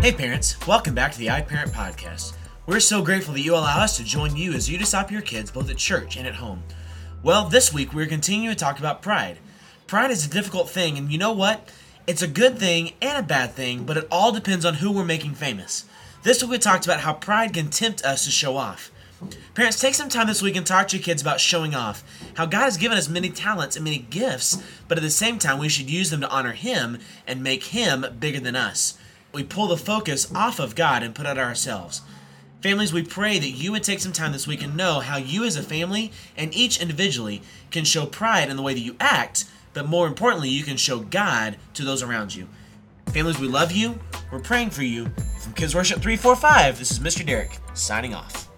Hey, parents, welcome back to the iParent Podcast. We're so grateful that you allow us to join you as you disciple your kids both at church and at home. Well, this week we're continuing to talk about pride. Pride is a difficult thing, and you know what? It's a good thing and a bad thing, but it all depends on who we're making famous. This week we talked about how pride can tempt us to show off. Parents, take some time this week and talk to your kids about showing off. How God has given us many talents and many gifts, but at the same time, we should use them to honor Him and make Him bigger than us. We pull the focus off of God and put it on ourselves. Families, we pray that you would take some time this week and know how you as a family and each individually can show pride in the way that you act, but more importantly, you can show God to those around you. Families, we love you. We're praying for you. From Kids Worship 345, this is Mr. Derek signing off.